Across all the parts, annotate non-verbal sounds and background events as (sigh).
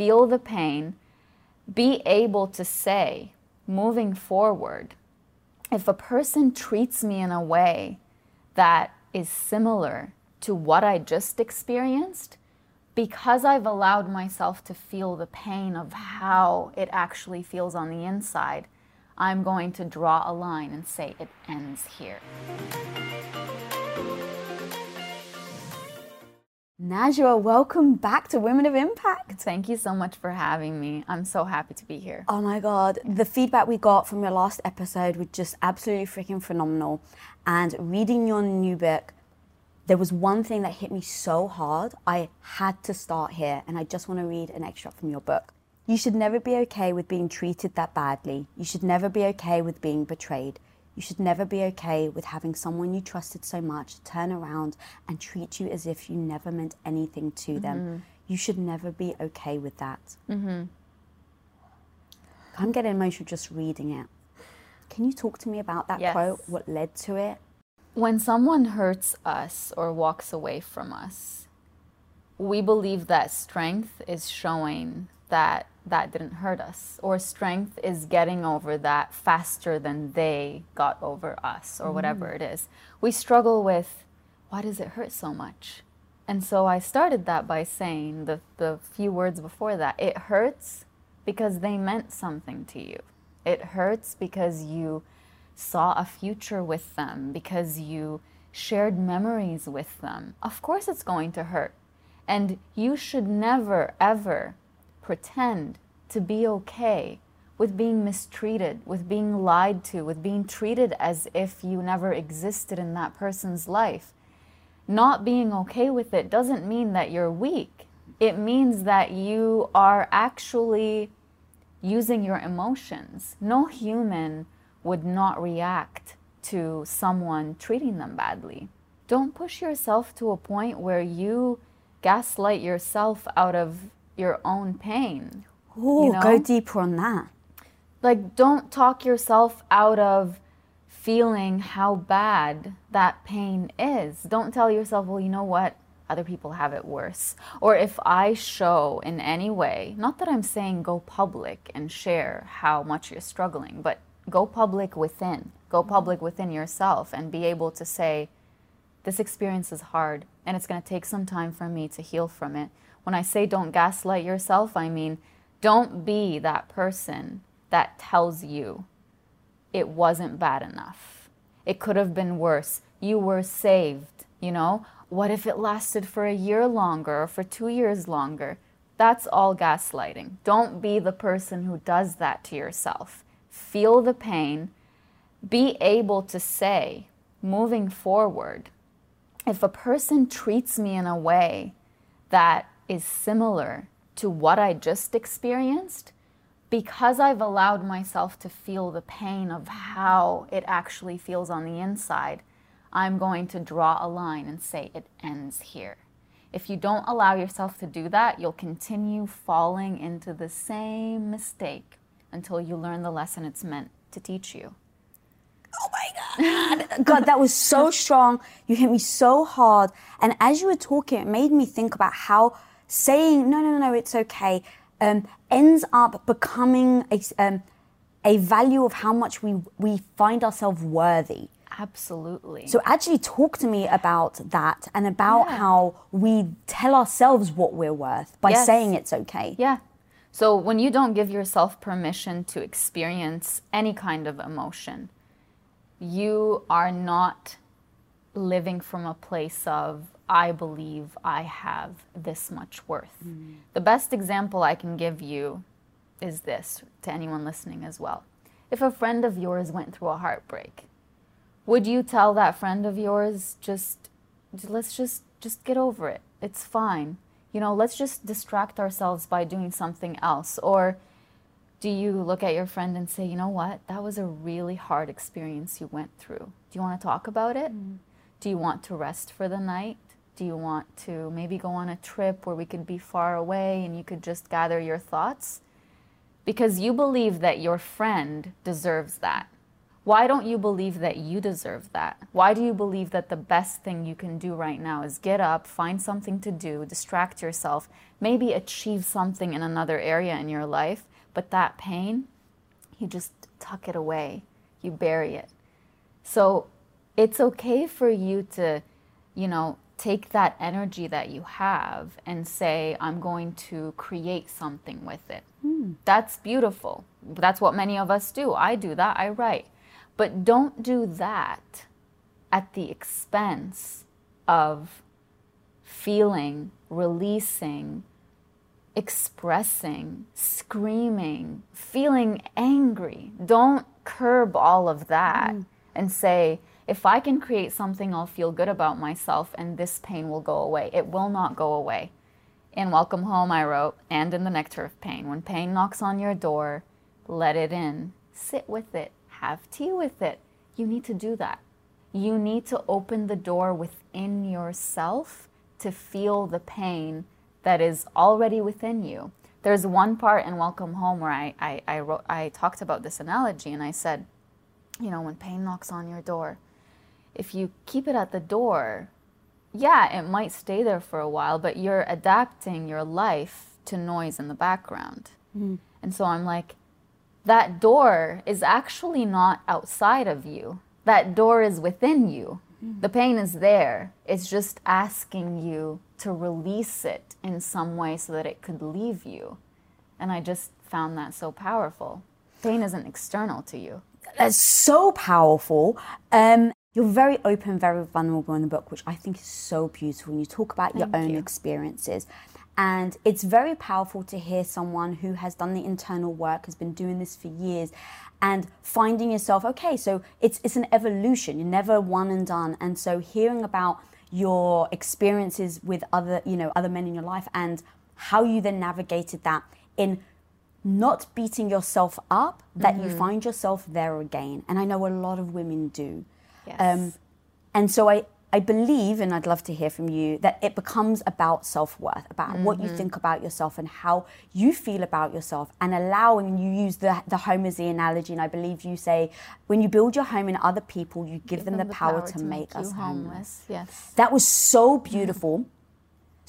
feel the pain, be able to say, moving forward, if a person treats me in a way that is similar to what I just experienced, because I've allowed myself to feel the pain of how it actually feels on the inside, I'm going to draw a line and say it ends here. Najwa, welcome back to Women of Impact. Thank you so much for having me. I'm so happy to be here. Oh my God, the feedback we got from your last episode was just absolutely freaking phenomenal. And reading your new book, there was one thing that hit me so hard, I had to start here. And I just want to read an extract from your book. You should never be okay with being treated that badly. You should never be okay with being betrayed. You should never be okay with having someone you trusted so much turn around and treat you as if you never meant anything to mm-hmm. them. You should never be okay with that. Mm-hmm. I'm getting emotional just reading it. Can you talk to me about that yes. quote? What led to it? When someone hurts us or walks away from us, we believe that strength is showing that that didn't hurt us. Or strength is getting over that faster than they got over us or mm. whatever it is. We struggle with why does it hurt so much? And so i started that by saying the, the few words before that. It hurts because they meant something to you. It hurts because you saw a future with them because you shared memories with them. Of course it's going to hurt. And you should never ever pretend to be okay with being mistreated, with being lied to, with being treated as if you never existed in that person's life. Not being okay with it doesn't mean that you're weak. It means that you are actually using your emotions. No human would not react to someone treating them badly. Don't push yourself to a point where you gaslight yourself out of your own pain. Oh, you know? go deeper on that. Like, don't talk yourself out of feeling how bad that pain is. Don't tell yourself, well, you know what? Other people have it worse. Or if I show in any way, not that I'm saying go public and share how much you're struggling, but go public within. Go mm-hmm. public within yourself and be able to say, this experience is hard and it's going to take some time for me to heal from it. When I say don't gaslight yourself, I mean don't be that person that tells you it wasn't bad enough. It could have been worse. You were saved, you know? What if it lasted for a year longer or for two years longer? That's all gaslighting. Don't be the person who does that to yourself. Feel the pain. Be able to say, moving forward, if a person treats me in a way that is similar to what I just experienced, because I've allowed myself to feel the pain of how it actually feels on the inside, I'm going to draw a line and say it ends here. If you don't allow yourself to do that, you'll continue falling into the same mistake until you learn the lesson it's meant to teach you. Oh my God. (laughs) God, that was so strong. You hit me so hard. And as you were talking, it made me think about how saying no, no, no, it's okay, um, ends up becoming a, um, a value of how much we we find ourselves worthy. Absolutely. So actually talk to me about that and about yeah. how we tell ourselves what we're worth by yes. saying it's okay. Yeah. So when you don't give yourself permission to experience any kind of emotion, you are not living from a place of I believe I have this much worth. Mm. The best example I can give you is this to anyone listening as well. If a friend of yours went through a heartbreak, would you tell that friend of yours just let's just just get over it. It's fine. You know, let's just distract ourselves by doing something else or do you look at your friend and say, you know what, that was a really hard experience you went through? Do you want to talk about it? Mm. Do you want to rest for the night? Do you want to maybe go on a trip where we could be far away and you could just gather your thoughts? Because you believe that your friend deserves that. Why don't you believe that you deserve that? Why do you believe that the best thing you can do right now is get up, find something to do, distract yourself, maybe achieve something in another area in your life, but that pain, you just tuck it away, you bury it. So it's okay for you to, you know, take that energy that you have and say, I'm going to create something with it. Mm. That's beautiful. That's what many of us do. I do that, I write. But don't do that at the expense of feeling, releasing, expressing, screaming, feeling angry. Don't curb all of that mm. and say, if I can create something, I'll feel good about myself and this pain will go away. It will not go away. In Welcome Home, I wrote, and in The Nectar of Pain, when pain knocks on your door, let it in. Sit with it. Have tea with it. You need to do that. You need to open the door within yourself to feel the pain that is already within you. There's one part in Welcome Home where I, I, I, wrote, I talked about this analogy and I said, you know, when pain knocks on your door, if you keep it at the door, yeah, it might stay there for a while, but you're adapting your life to noise in the background. Mm-hmm. And so I'm like, that door is actually not outside of you. That door is within you. Mm-hmm. The pain is there. It's just asking you to release it in some way so that it could leave you. And I just found that so powerful. Pain isn't external to you. That's so powerful. Um, you're very open, very vulnerable in the book, which I think is so beautiful. And you talk about Thank your own you. experiences. And it's very powerful to hear someone who has done the internal work, has been doing this for years, and finding yourself, okay, so it's, it's an evolution. You're never one and done. And so hearing about your experiences with other, you know, other men in your life and how you then navigated that in not beating yourself up, that mm-hmm. you find yourself there again. And I know a lot of women do. Yes. Um, and so I, I believe, and I'd love to hear from you, that it becomes about self worth, about mm-hmm. what you mm-hmm. think about yourself and how you feel about yourself, and allowing you use the, the home as the analogy. And I believe you say, when you build your home in other people, you give, give them, them, the, power, power to, to, make, us homeless. homeless. Yes. That was so beautiful. Mm-hmm.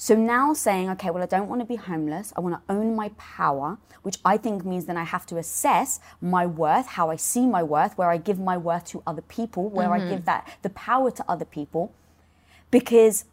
So now saying, okay, well, I don't want to be homeless. I want to own my power, which I think means then I have to assess my worth, how I see my worth, where I give my worth to other people, where mm-hmm. I give that the power to other people. Because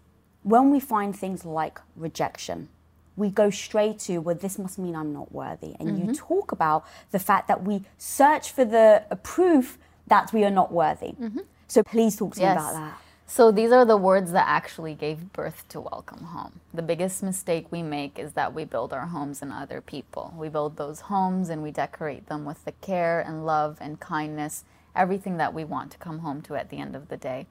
when we find things like rejection, we go straight to, well, this must mean I'm not worthy. And mm-hmm. you talk about the fact that we search for the proof that we are not worthy. Mm-hmm. So please talk to yes. me about that. So these are the words that actually gave birth to Welcome Home. The biggest mistake we make is that we build our homes in other people. We build those homes and we decorate them with the care and love and kindness, everything that we want to come home to at the end of the day.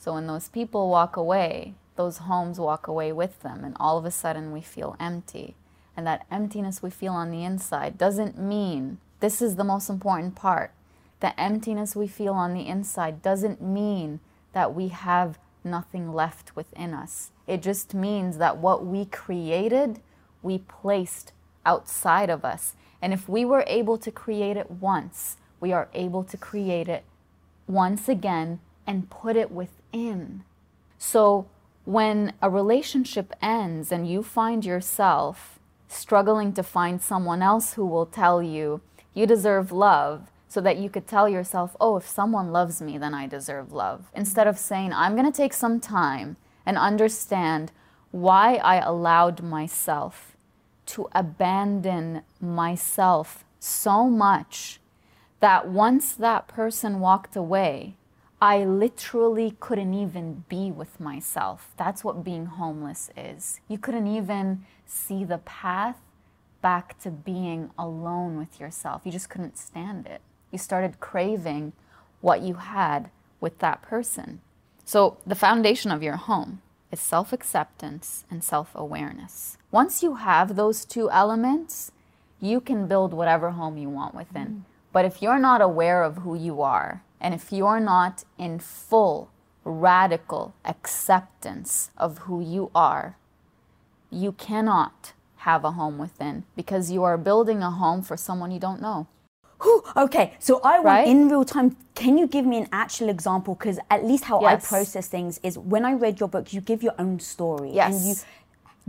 So when those people walk away, those homes walk away with them, and all of a sudden we feel empty. And that emptiness we feel on the inside doesn't mean, this is the most important part, the emptiness we feel on the inside doesn't mean that we have nothing left within us. It just means that what we created, we placed outside of us. And if we were able to create it once, we are able to create it once again and put it within. So when a relationship ends and you find yourself struggling to find someone else who will tell you, you deserve love, so that you could tell yourself, oh, if someone loves me, then I deserve love. Instead of saying, I'm going to take some time and understand why I allowed myself to abandon myself so much that once that person walked away, I literally couldn't even be with myself. That's what being homeless is. You couldn't even see the path back to being alone with yourself. You just couldn't stand it you started craving what you had with that person. So, the foundation of your home is self acceptance and self awareness. Once you have those two elements, you can build whatever home you want within. Mm. But if you're not aware of who you are, and if you're not in full, radical acceptance of who you are, you cannot have a home within because you are building a home for someone you don't know. Whew, okay, so I want Right? in real time. Can you give me an actual example? Because at least how I process things is when I read your book, you give your own story. And Yes. you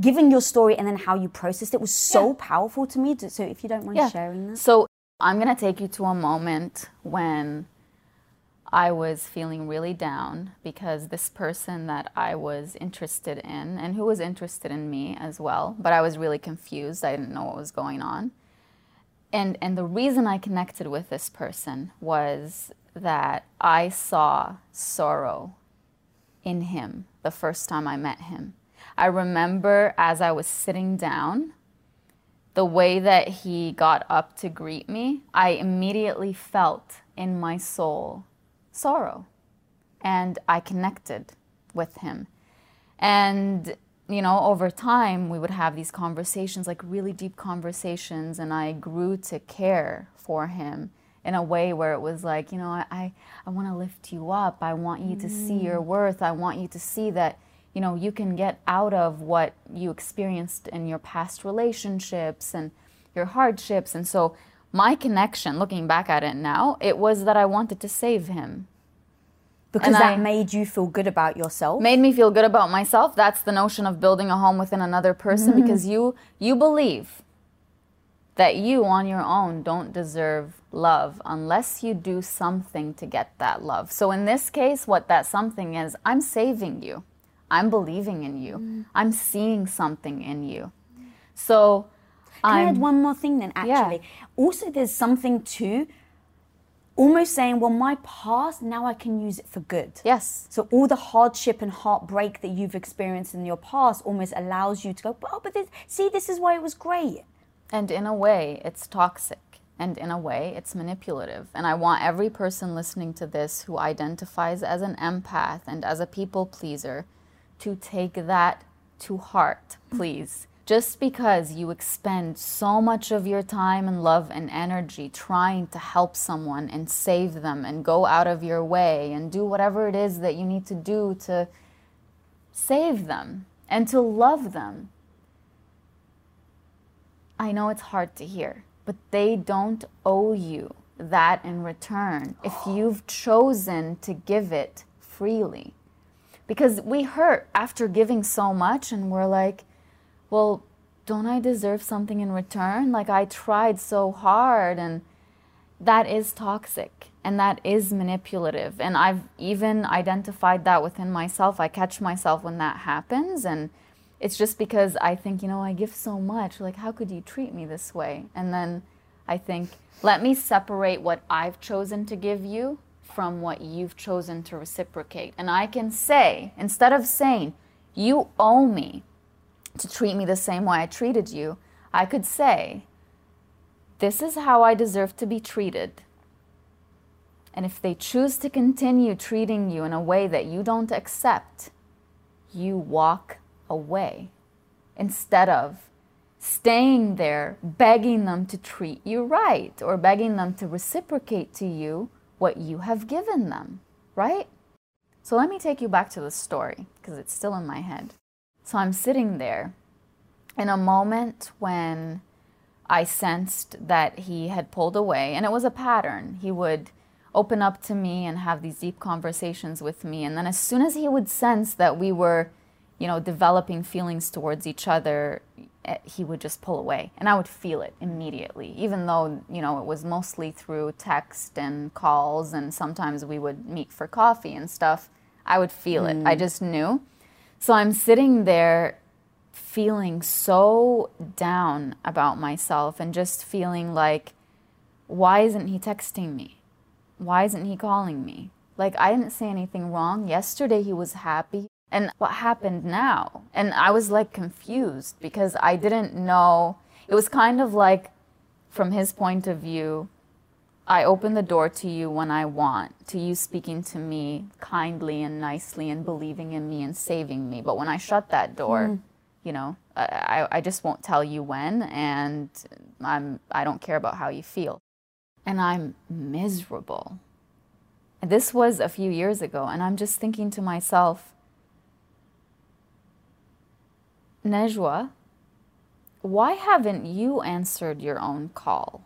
giving your story and then how you processed it was so Yeah. powerful to me. So if you don't mind sharing that. So I'm going to take you to a moment when I was feeling really down because this person that I was interested in and who was interested in me as well, but I was really confused. I didn't know what was going on. And and the reason I connected with this person was that I saw sorrow in him the first time I met him. I remember as I was sitting down the way that he got up to greet me, I immediately felt in my soul sorrow. And I connected with him. And, you know, over time, we would have these conversations, like really deep conversations, and I grew to care for him in a way where it was like, you know, I, I, I want to lift you up. I want you to see your mm. worth. I want you to see that, you know, you can get out of what you experienced in your past relationships and your hardships. And so, my connection, looking back at it now, it was that I wanted to save him Because And that I- made you feel good about yourself. made me feel good about myself. That's the notion of building a home within another person mm-hmm. because you you believe that you on your own don't deserve love unless you do something to get that love. So in this case what that something is i'm saving you. I'm believing in you. Mm. I'm seeing something in you. So Can I add I'm- one more thing then, actually? Also, there's something to almost saying, well, my past, now I can use it for good. yes So all the hardship and heartbreak that you've experienced in your past almost allows you to go, oh, but this, see, this is why it was great. And in a way, it's toxic. And in a way, it's manipulative. And I want every person listening to this who identifies as an empath and as a people pleaser to take that to heart, please. Just because you expend so much of your time and love and energy trying to help someone and save them and go out of your way and do whatever it is that you need to do to save them and to love them, I know it's hard to hear, but they don't owe you that in return if you've chosen to give it freely. Because we hurt after giving so much and we're like, well, don't I deserve something in return? Like I tried so hard and that is toxic and that is manipulative. And I've even identified that within myself. I catch myself when that happens. And it's just because I think, you know, I give so much. Like, how could you treat me this way? And then I think, let me separate what I've chosen to give you from what you've chosen to reciprocate. And I can say, instead of saying, you owe me to treat me the same way I treated you, I could say, this is how I deserve to be treated. And if they choose to continue treating you in a way that you don't accept, you walk away instead of staying there begging them to treat you right or begging them to reciprocate to you what you have given them, right? So let me take you back to the story because it's still in my head. So I'm sitting there in a moment when I sensed that he had pulled away, and it was a pattern. He would open up to me and have these deep conversations with me, and then as soon as he would sense that we were, you know, developing feelings towards each other, eh, he would just pull away, and I would feel it immediately, even though, you know, it was mostly through text and calls, and sometimes we would meet for coffee and stuff. I would feel it. I just knew. So I'm sitting there feeling so down about myself and just feeling like, why isn't he texting me? Why isn't he calling me? Like, I didn't say anything wrong. Yesterday he was happy. And what happened now? And I was like confused because I didn't know. It was kind of like, from his point of view, I open the door to you when I want, to you speaking to me kindly and nicely and believing in me and saving me. But when I shut that door, hmm. you know, I, I- I just won't tell you when, and I'm I don't care about how you feel, and I'm miserable. And this was a few years ago, and I'm just thinking to myself, Najwa, why haven't you answered your own call?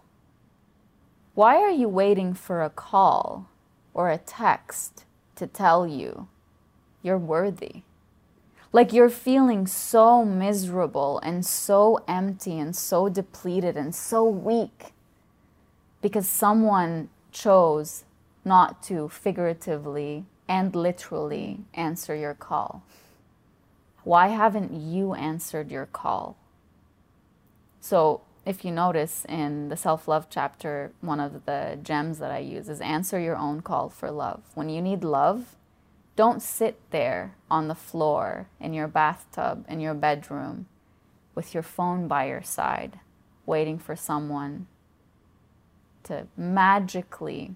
Why are you waiting for a call or a text to tell you you're worthy? Like you're feeling so miserable and so empty and so depleted and so weak because someone chose not to figuratively and literally answer your call. Why haven't you answered your call? So, if you notice in the self love chapter, one of the gems that I use is answer your own call for love. When you need love, don't sit there on the floor in your bathtub in your bedroom with your phone by your side, waiting for someone to magically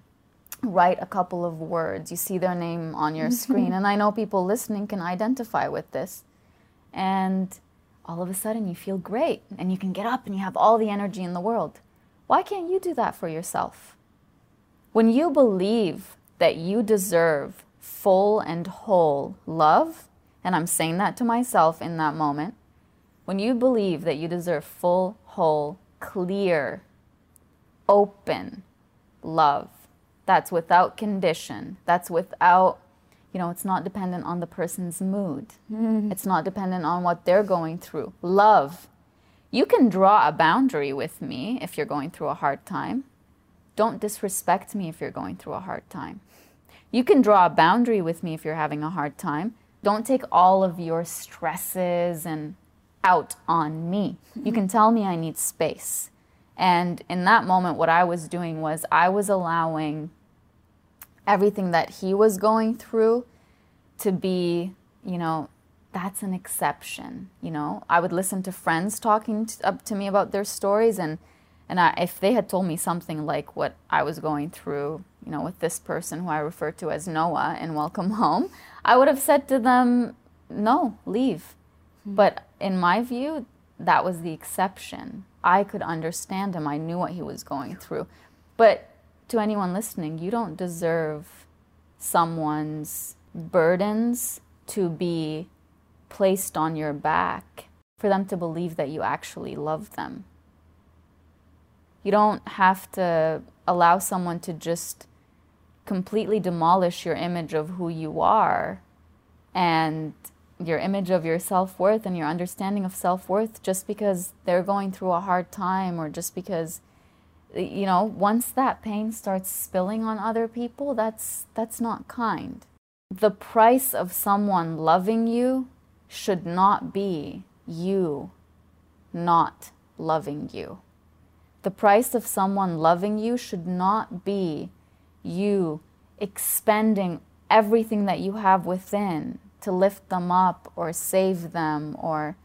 write a couple of words. You see their name on your (laughs) screen, and I know people listening can identify with this. And all of a sudden you feel great and you can get up and you have all the energy in the world. Why can't you do that for yourself? When you believe that you deserve full and whole love, and I'm saying that to myself in that moment, when you believe that you deserve full, whole, clear, open love, that's without condition, that's without you know, it's not dependent on the person's mood. Mm-hmm. It's not dependent on what they're going through. Love. You can draw a boundary with me if you're going through a hard time. Don't disrespect me if you're going through a hard time. You can draw a boundary with me if you're having a hard time. Don't take all of your stresses and out on me. You can tell me I need space. And in that moment, what I was doing was I was allowing everything that he was going through to be, you know, that's an exception. You know, I would listen to friends talking to, up to me about their stories, and and I, if they had told me something like what I was going through, you know, with this person who I refer to as Noah in Welcome (laughs) Home, I would have said to them, "No, leave." Mm-hmm. But in my view, that was the exception. I could understand him. I knew what he was going through. But to anyone listening, you don't deserve someone's burdens to be placed on your back for them to believe that you actually love them. You don't have to allow someone to just completely demolish your image of who you are and your image of your self worth and your understanding of self worth just because they're going through a hard time or just because you know, once that pain starts spilling on other people, that's that's not kind. The price of someone loving you should not be you not loving you. The price of someone loving you should not be you expending everything that you have within to lift them up or save them or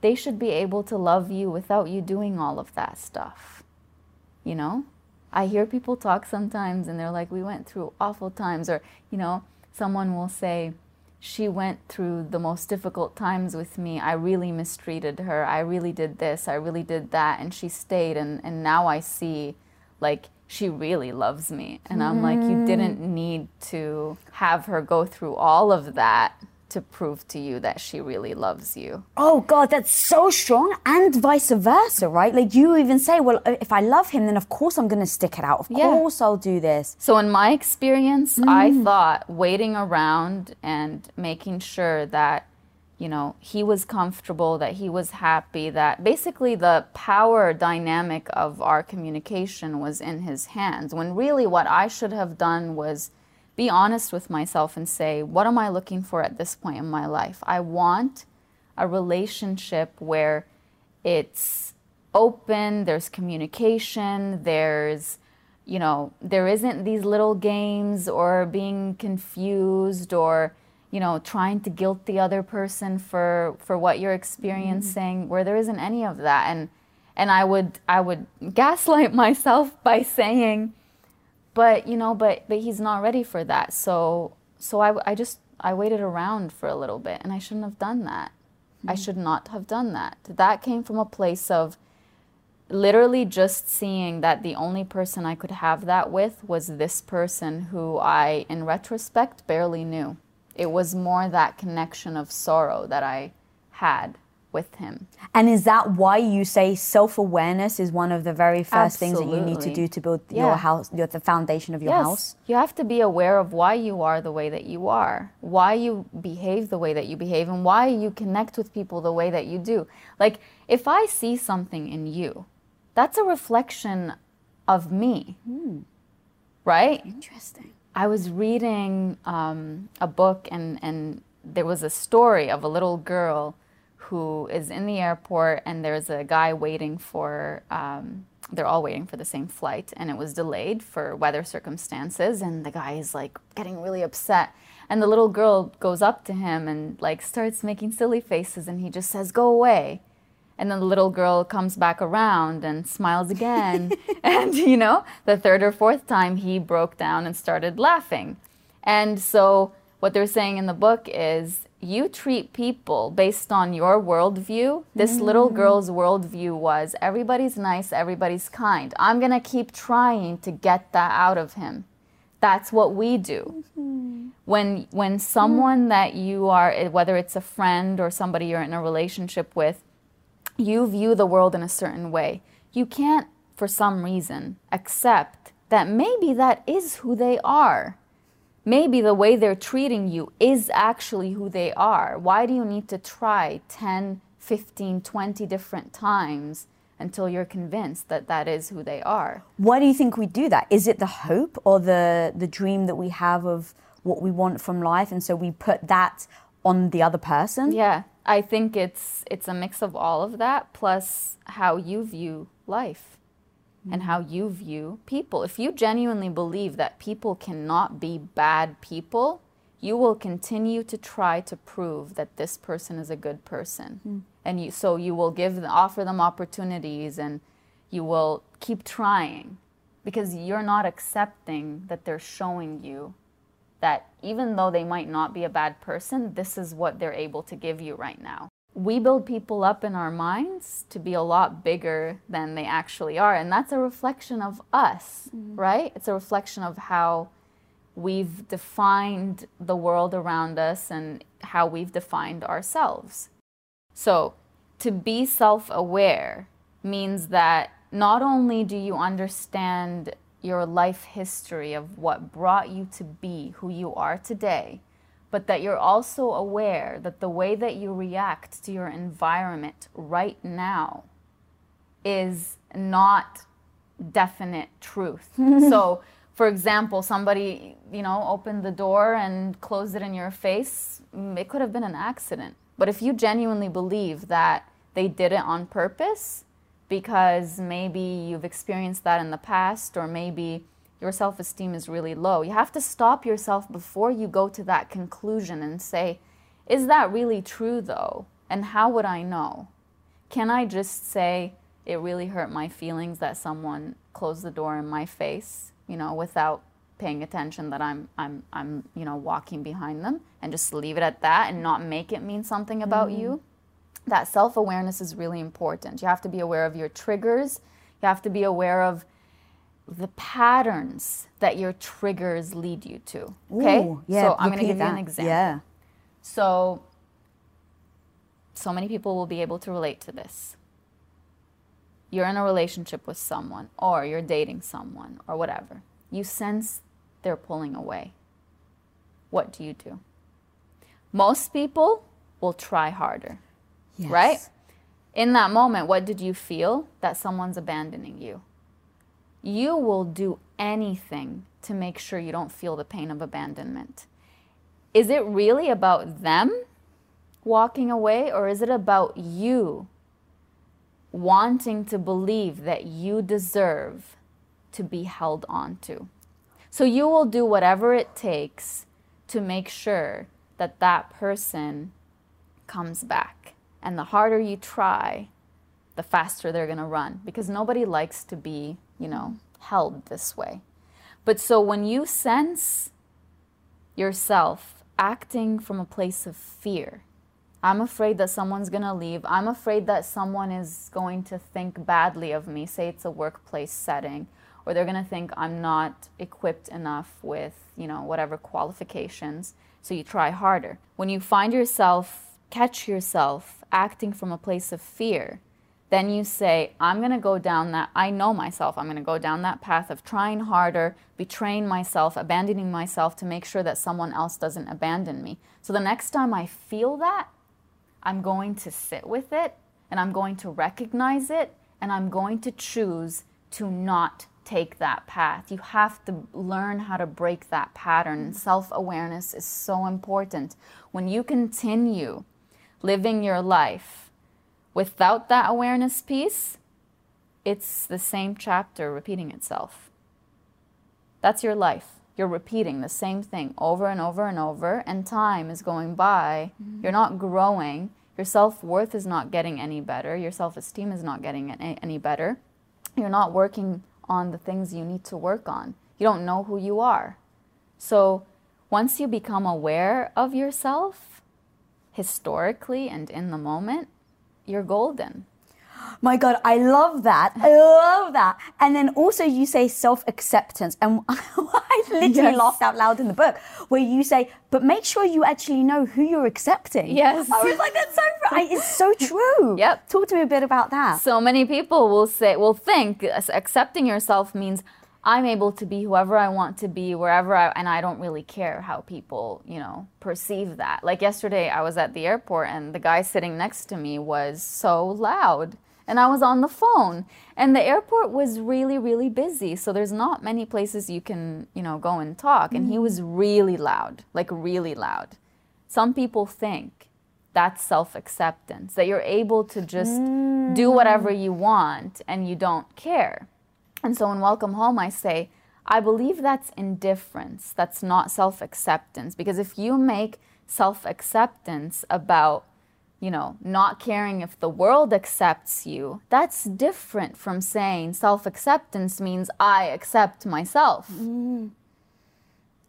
they should be able to love you without you doing all of that stuff you know? I hear people talk sometimes and they're like, we went through awful times, or, you know, someone will say, she went through the most difficult times with me. I really mistreated her. I really did this. I really did that. And she stayed. And, and now I see, like, she really loves me. And I'm like, you didn't mm-hmm. need to have her go through all of that to prove to you that she really loves you. Oh God, that's so strong, and vice versa, right? Like you even say, well, if I love him, then of course I'm going to stick it out. Of yeah. course I'll do this. So in my experience, mm. I thought waiting around and making sure that you know he was comfortable, that he was happy, that basically the power dynamic of our communication was in his hands. When really what I should have done was be honest with myself and say, what am I looking for at this point in my life? I want a relationship where it's open, there's communication, there's, you know, there isn't these little games or being confused or, you know, trying to guilt the other person for for what you're experiencing, mm-hmm. where there isn't any of that. And and I would I would gaslight (laughs) myself by saying, but you know but but he's not ready for that. So so i, I just i waited around for a little bit and i shouldn't have done that. Mm-hmm. i should not have done that. That came from a place of literally just seeing that the only person i could have that with was this person who i in retrospect barely knew. It was more that connection of sorrow that i had with him. And is that why you say self awareness is one of the very first things that you need to do to build Yeah. your house, your, the foundation of your house? You have to be aware of why you are the way that you are, why you behave the way that you behave, and why you connect with people the way that you do. Like, if I see something in you, that's a reflection of me, right? Interesting. I was reading um, a book, and, and there was a story of a little girl who is in the airport, and there's a guy waiting for, um, they're all waiting for the same flight, and it was delayed for weather circumstances, and the guy is like getting really upset. And the little girl goes up to him and like starts making silly faces, and he just says, Go away. And then the little girl comes back around and smiles again. (laughs) and, you know, the third or fourth time he broke down and started laughing. And so, what they're saying in the book is you treat people based on your worldview. This little mm. girl's worldview was everybody's nice, everybody's kind. I'm going to keep trying to get that out of him. That's what we do mm-hmm. when when someone mm. that you are eh, whether it's a friend or somebody you're in a relationship with you view the world in a certain way you can't for some reason accept that maybe that is who they are maybe the way they're treating you is actually who they are why do you need to try 10 15 20 different times until you're convinced that that is who they are Why do you think we do that? Is it the hope or the the dream that we have of what we want from life, and so we put that on the other person? Yeah, I think it's it's a mix of all of that plus how you view life and how you view people. If you genuinely believe that people cannot be bad people, you will continue to try to prove that this person is a good person. Hmm. And you so you will give offer them opportunities and you will keep trying because you're not accepting that they're showing you that even though they might not be a bad person, this is what they're able to give you right now. We build people up in our minds to be a lot bigger than they actually are. And that's a reflection of us, mm-hmm. right? It's a reflection of how we've defined the world around us and how we've defined ourselves. So, to be self aware means that not only do you understand your life history of what brought you to be who you are today, but that you're also aware that the way that you react to your environment right now is not definite truth. (laughs) so, for example, somebody, you know, opened the door and closed it in your face, mm, it could have been an accident. But if you genuinely believe that they did it on purpose because maybe you've experienced that in the past or maybe your self-esteem is really low, you have to stop yourself before you go to that conclusion and say, is that really true though? And how would I know? Can I just say it really hurt my feelings that someone closed the door in my face, you know, without paying attention that I'm I'm I'm, you know, walking behind them and just leave it at that and not make it mean something about you? Mm-hmm. That self-awareness is really important. You have to be aware of your triggers. You have to be aware of the patterns that your triggers lead you to. Okay? Ooh, yeah, so I'm going to give you an example. Yeah. So, so many people will be able to relate to this. You're in a relationship with someone, or you're dating someone, or whatever. You sense they're pulling away. What do you do? Most people will try harder, Yes. right? In that moment, what did you feel? That someone's abandoning you. You will do anything to make sure you don't feel the pain of abandonment is it really about them walking away or is it about you wanting to believe that you deserve to be held on to? So you will do whatever it takes to make sure that that person comes back. And the harder you try, the faster they're going to run because nobody likes to be, you know, held this way. But so when you sense yourself acting from a place of fear. I'm afraid that someone's to leave. I'm afraid that someone is going to think badly of me. Say it's a workplace setting, or they're to think I'm not equipped enough with, you know, whatever qualifications. So you try harder. When you find yourself catch yourself acting from a place of fear, then you say, I'm going to go down that, I know myself, I'm going to go down that path of trying harder, betraying myself, abandoning myself to make sure that someone else doesn't abandon me. So the next time I feel that, I'm going to sit with it and I'm going to recognize it and I'm going to choose to not take that path. You have to learn how to break that pattern. Mm-hmm. Self awareness is so important. When you continue living your life without that awareness piece, it's the same chapter repeating itself. That's your life. You're repeating the same thing over and over and over, and time is going by. Mm-hmm. You're not growing. Your self worth is not getting any better. Your self esteem is not getting any, any better. You're not working on the things you need to work on. You don't know who you are. So once you become aware of yourself, historically and in the moment, you're golden. My God, I love that. I love that. And then also you say self-acceptance. And (laughs) I literally yes. laughed out loud in the book where you say, but make sure you actually know who you're accepting. Yes. I was like, that's so right. It's so (laughs) true. Yep. Talk to me a bit about that. So many people will say, will think uh, accepting yourself means I'm able to be whoever I want to be, wherever I, and I don't really care how people, you know, perceive that. Like yesterday, I was at the airport and the guy sitting next to me was so loud and I was on the phone. And the airport was really, really busy. So there's not many places you can, you know, go and talk. And mm. he was really loud, like really loud. Some people think that's self acceptance, that you're able to just mm. do whatever you want and you don't care. And so in Welcome Home, I say, I believe that's indifference. That's not self acceptance. Because if you make self acceptance about you know, not caring if the world accepts you, that's different from saying self acceptance means I accept myself. Mm.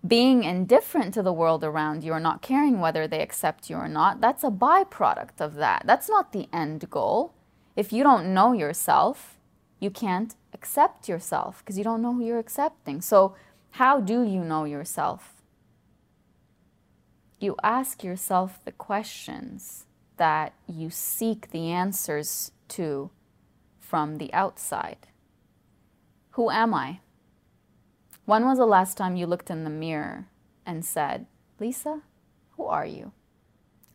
Being indifferent to the world around you or not caring whether they accept you or not, that's a byproduct of that. That's not the end goal. If you don't know yourself, you can't accept yourself because you don't know who you're accepting. So, how do you know yourself? You ask yourself the questions that you seek the answers to from the outside. Who am I? When was the last time you looked in the mirror and said, Lisa, who are you?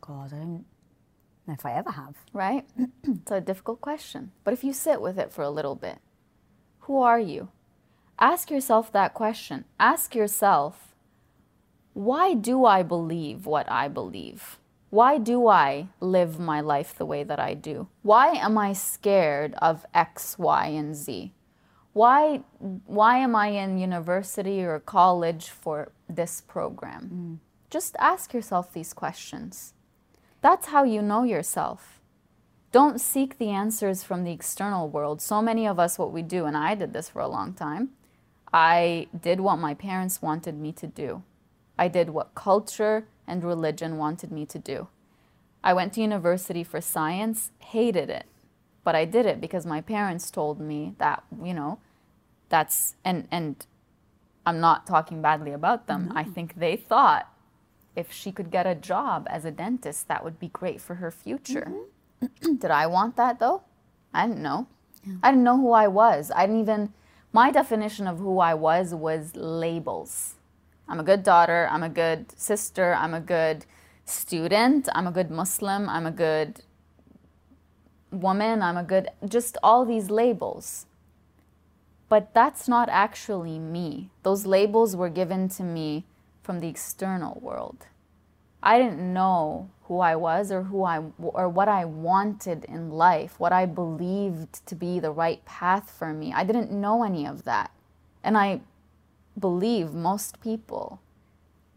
God, I don't know if I ever have. Right? (clears throat) it's a difficult question. But if you sit with it for a little bit, who are you? Ask yourself that question. Ask yourself, why do I believe what I believe? why do I live my life the way that I do? Why am I scared of X, Y, and Z? Why, why am I in university or college for this program? Mm. Just ask yourself these questions. That's how you know yourself. Don't seek the answers from the external world. So many of us, what we do, and I did this for a long time, I did what my parents wanted me to do. I did what culture and religion wanted me to do. I went to university for science, hated it, but I did it because my parents told me that, you know, that's, and, and I'm not talking badly about them. No. I think they thought if she could get a job as a dentist, that would be great for her future. Mm-hmm. (clears throat) did I want that though? I didn't know. Yeah. I didn't know who I was. I didn't even, my definition of who I was was labels. I'm a good daughter, I'm a good sister, I'm a good student, I'm a good Muslim, I'm a good woman, I'm a good, just all these labels. But that's not actually me. Those labels were given to me from the external world. I didn't know who I was or who I or what I wanted in life, what I believed to be the right path for me. I didn't know any of that. And I believe most people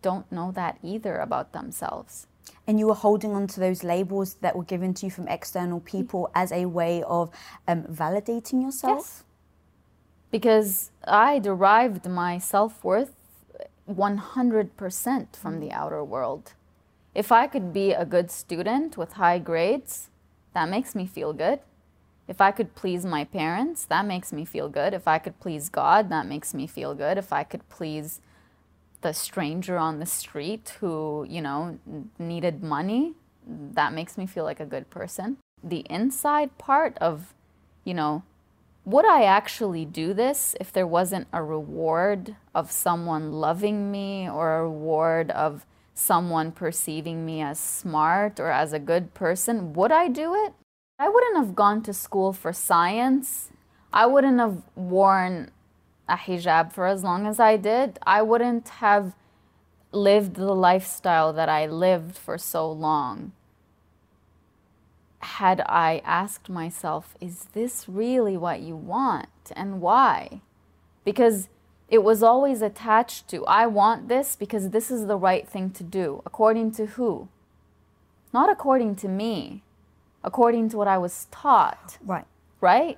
don't know that either about themselves. And you were holding on to those labels that were given to you from external people as a way of um, validating yourself? Yes. Because I derived my self worth 100% from the outer world. If I could be a good student with high grades, that makes me feel good. If I could please my parents, that makes me feel good. If I could please God, that makes me feel good. If I could please the stranger on the street who, you know, needed money, that makes me feel like a good person. The inside part of, you know, would I actually do this if there wasn't a reward of someone loving me or a reward of someone perceiving me as smart or as a good person? Would I do it? I wouldn't have gone to school for science. I wouldn't have worn a hijab for as long as I did. I wouldn't have lived the lifestyle that I lived for so long had I asked myself, is this really what you want and why? Because it was always attached to, I want this because this is the right thing to do. According to who? Not according to me, according to what I was taught. Right. Right?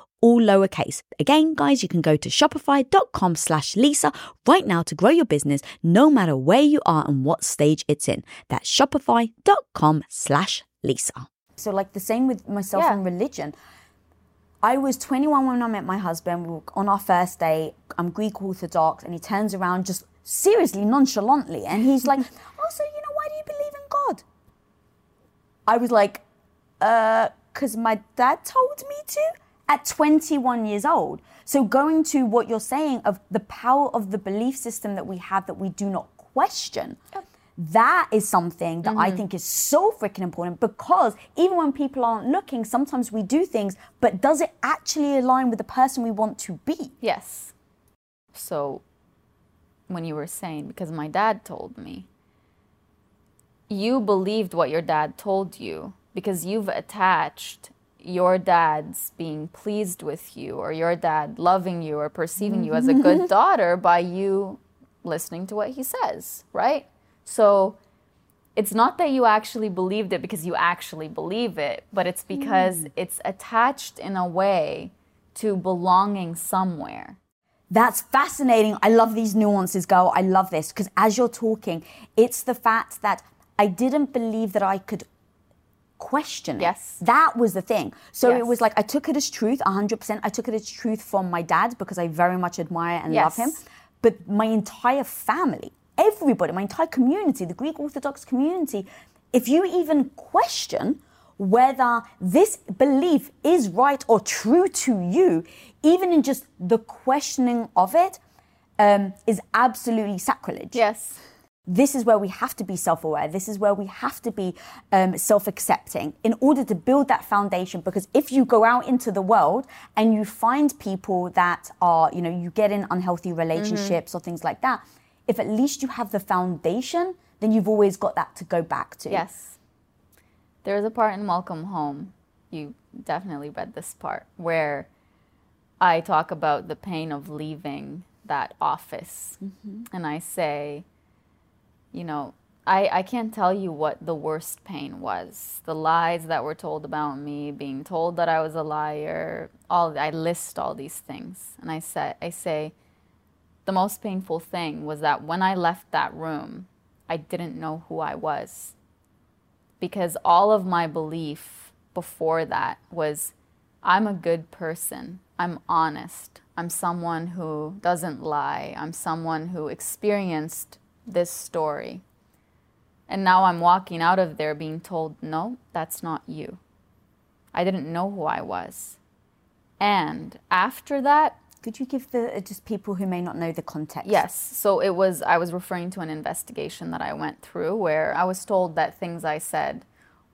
all lowercase. Again, guys, you can go to shopify.com slash Lisa right now to grow your business no matter where you are and what stage it's in. That's shopify.com slash Lisa. So, like the same with myself Yeah. and religion. I was 21 when I met my husband. We were on our first date. I'm Greek Orthodox, and he turns around just seriously nonchalantly, and he's like, (laughs) "Oh, so you know why do you believe in God?" I was like, "Uh, because my dad told me to." At 21 years old. So going to what you're saying of the power of the belief system that we have that we do not question. That is something that I mm-hmm. think is so freaking important because even when people aren't looking, sometimes we do things, but does it actually align with the person we want to be? Yes. So, when you were saying, because my dad told me, you believed what your dad told you because you've attached your dad's being pleased with you or your dad loving you or perceiving you as a good mm-hmm. (laughs) daughter by you listening to what he says, right? So, it's not that you actually believed it because you actually believe it, but it's because mm. it's attached in a way to belonging somewhere. That's fascinating. I love these nuances, girl. I love this because as you're talking, it's the fact that I didn't believe that I could question it. Yes. That was the thing. So it was like I took it as truth 100%. I took it as truth from my dad because I very much admire and love him. But my entire family, everybody, my entire community, the Greek Orthodox community, if you even question whether this belief is right or true to you, even in just the questioning of it, um, is absolutely sacrilege. Yes. This is where we have to be self aware. This is where we have to be um, self accepting in order to build that foundation. Because if you go out into the world and you find people that are, you know, you get in unhealthy relationships or things like that, if at least you have the foundation, then you've always got that to go back to. Yes. There's a part in Welcome Home, you definitely read this part, where I talk about the pain of leaving that office. And I say, you know, I, I can't tell you what the worst pain was. The lies that were told about me, being told that I was a liar, all I list all these things. And I say I say the most painful thing was that when I left that room, I didn't know who I was. Because all of my belief before that was I'm a good person. I'm honest. I'm someone who doesn't lie. I'm someone who experienced this story. And now I'm walking out of there being told, no, that's not you. I didn't know who I was. And after that, Could you give the uh, just people who may not know the context? Yes. So it was, I was referring to an investigation that I went through where I was told that things I said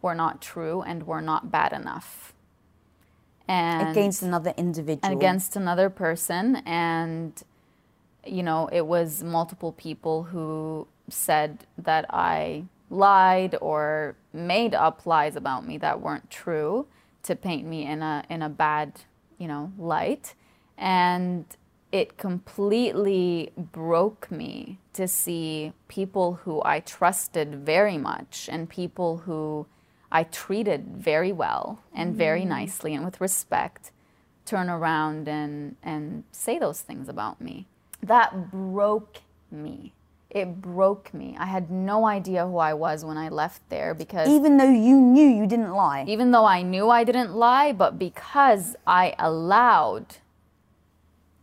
were not true and were not bad enough. And Against another individual. against another person and you know it was multiple people who said that i lied or made up lies about me that weren't true to paint me in a in a bad you know light and it completely broke me to see people who i trusted very much and people who i treated very well and very mm. nicely and with respect turn around and, and say those things about me. That broke me. It broke me. I had no idea who I was when I left there because Even though you knew you didn't lie. even though I knew I didn't lie, but because I allowed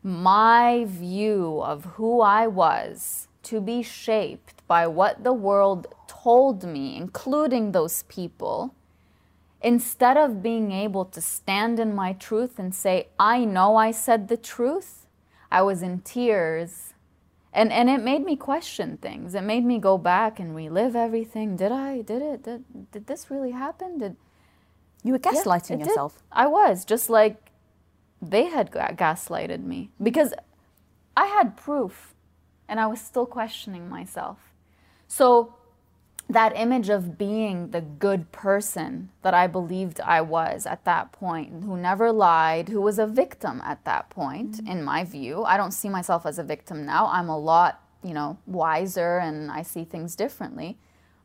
my view of who I was to be shaped by what the world told me, including those people, instead of being able to stand in my truth and say, I know I said the truth, I was in tears. And, and it made me question things. It made me go back and relive everything. Did I? Did it? Did, did this really happen? Did, You were yeah, gaslighting did. yourself. I was, just like they had gaslighted me because I had proof and I was still questioning myself. So that image of being the good person that I believed I was at that point, who never lied, who was a victim at that point, mm-hmm. in my view. I don't see myself as a victim now. I'm a lot, you know, wiser and I see things differently.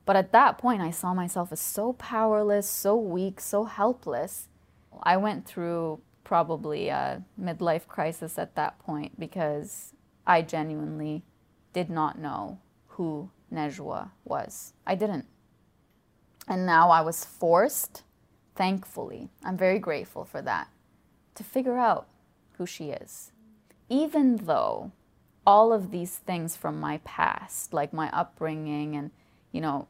But at that point, I saw myself as so powerless, so weak, so helpless. I went through probably a midlife crisis at that point because I genuinely did not know who Najwa was. I didn't. And now I was forced, thankfully, I'm very grateful for that, to figure out who she is. Even though all of these things from my past, like my upbringing and, you know,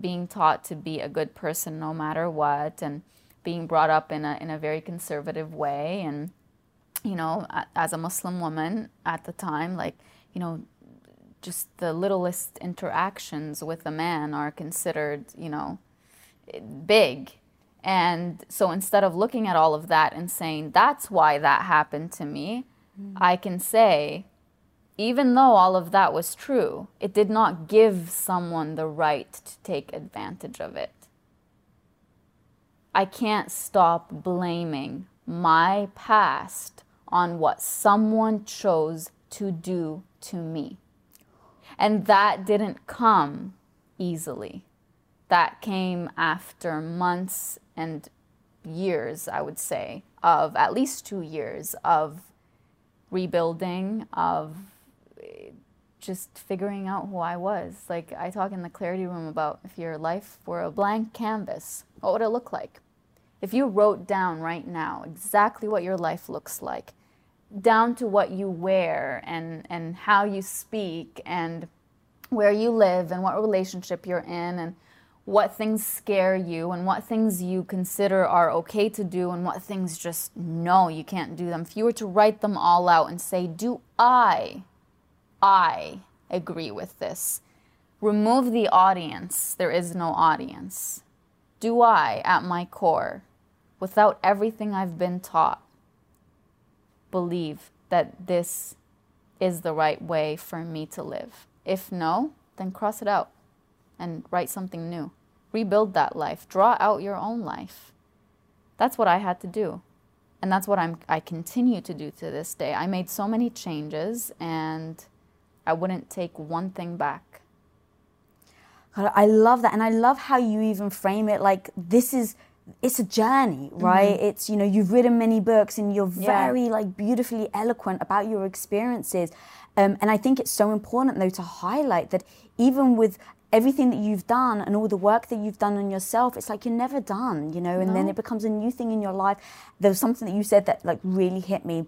being taught to be a good person no matter what, and being brought up in a, in a very conservative way, and, you know, as a Muslim woman at the time, like, you know, just the littlest interactions with a man are considered, you know, big. And so instead of looking at all of that and saying, that's why that happened to me, mm. I can say, even though all of that was true, it did not give someone the right to take advantage of it. I can't stop blaming my past on what someone chose to do to me. And that didn't come easily. That came after months and years, I would say, of at least two years of rebuilding, of eh, just figuring out who I was. Like I talk in the clarity room about if your life were a blank canvas, what would it look like? If you wrote down right now exactly what your life looks like, down to what you wear and, and how you speak and where you live and what relationship you're in and what things scare you and what things you consider are okay to do and what things just no, you can't do them. If you were to write them all out and say, Do I, I agree with this? Remove the audience. There is no audience. Do I, at my core, without everything I've been taught, believe that this is the right way for me to live? If no, then cross it out and write something new. Rebuild that life. Draw out your own life. That's what I had to do. And that's what I'm I continue to do to this day. I made so many changes and I wouldn't take one thing back. I love that and I love how you even frame it like this is it's a journey, right? Mm-hmm. It's you know you've written many books and you're very yeah. like beautifully eloquent about your experiences, um, and I think it's so important though to highlight that even with everything that you've done and all the work that you've done on yourself, it's like you're never done, you know, and no. then it becomes a new thing in your life. There was something that you said that like really hit me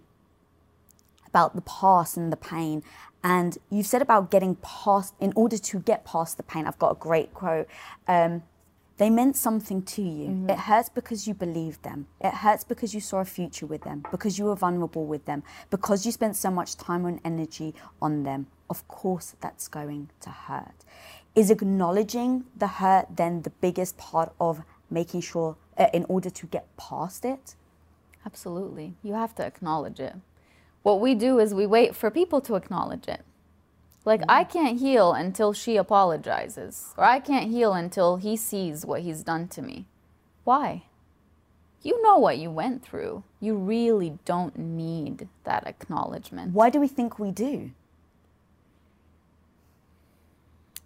about the past and the pain. And you've said about getting past, in order to get past the pain, I've got a great quote. Um, they meant something to you. Mm-hmm. It hurts because you believed them. It hurts because you saw a future with them, because you were vulnerable with them, because you spent so much time and energy on them. Of course, that's going to hurt. Is acknowledging the hurt then the biggest part of making sure, uh, in order to get past it? Absolutely. You have to acknowledge it. What we do is we wait for people to acknowledge it. Like, I mm-hmm. can't heal until she apologizes, or I can't heal until he sees what he's done to me. Why? You know what you went through. You really don't need that acknowledgement. Why do we think we do?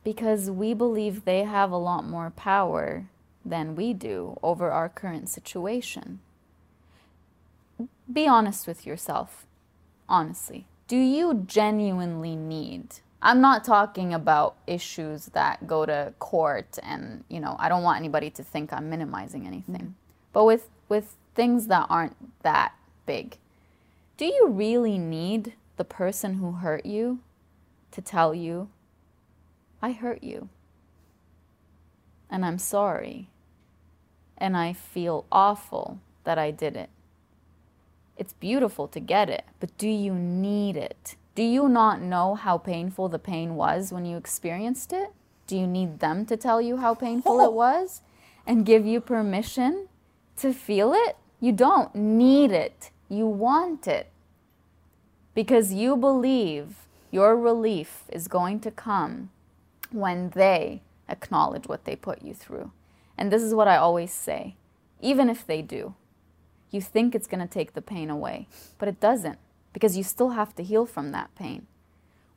Because we believe they have a lot more power than we do over our current situation. Be honest with yourself. Honestly. Do you genuinely need I'm not talking about issues that go to court and, you know, I don't want anybody to think I'm minimizing anything. Mm-hmm. But with with things that aren't that big, do you really need the person who hurt you to tell you, I hurt you? And I'm sorry. And I feel awful that I did it. It's beautiful to get it, but do you need it? Do you not know how painful the pain was when you experienced it? Do you need them to tell you how painful it oh. was and give you permission to feel it? You don't need it. You want it. Because you believe your relief is going to come when they acknowledge what they put you through. And this is what I always say even if they do, you think it's going to take the pain away, but it doesn't because you still have to heal from that pain.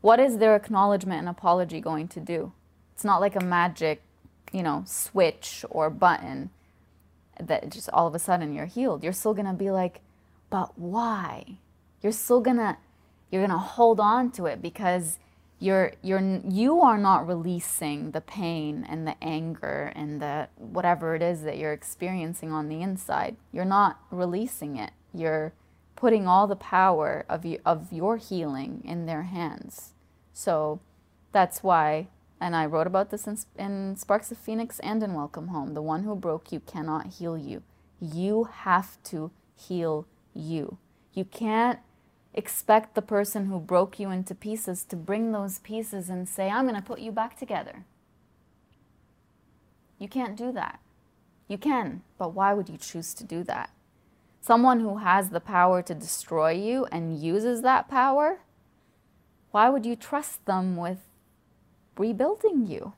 What is their acknowledgement and apology going to do? It's not like a magic, you know, switch or button that just all of a sudden you're healed. You're still going to be like, but why? You're still going to you're going to hold on to it because you're you're you are not releasing the pain and the anger and the whatever it is that you're experiencing on the inside. You're not releasing it. You're putting all the power of, you, of your healing in their hands. So that's why, and I wrote about this in, in Sparks of Phoenix and in Welcome Home the one who broke you cannot heal you. You have to heal you. You can't expect the person who broke you into pieces to bring those pieces and say, I'm going to put you back together. You can't do that. You can, but why would you choose to do that? Someone who has the power to destroy you and uses that power, why would you trust them with rebuilding you?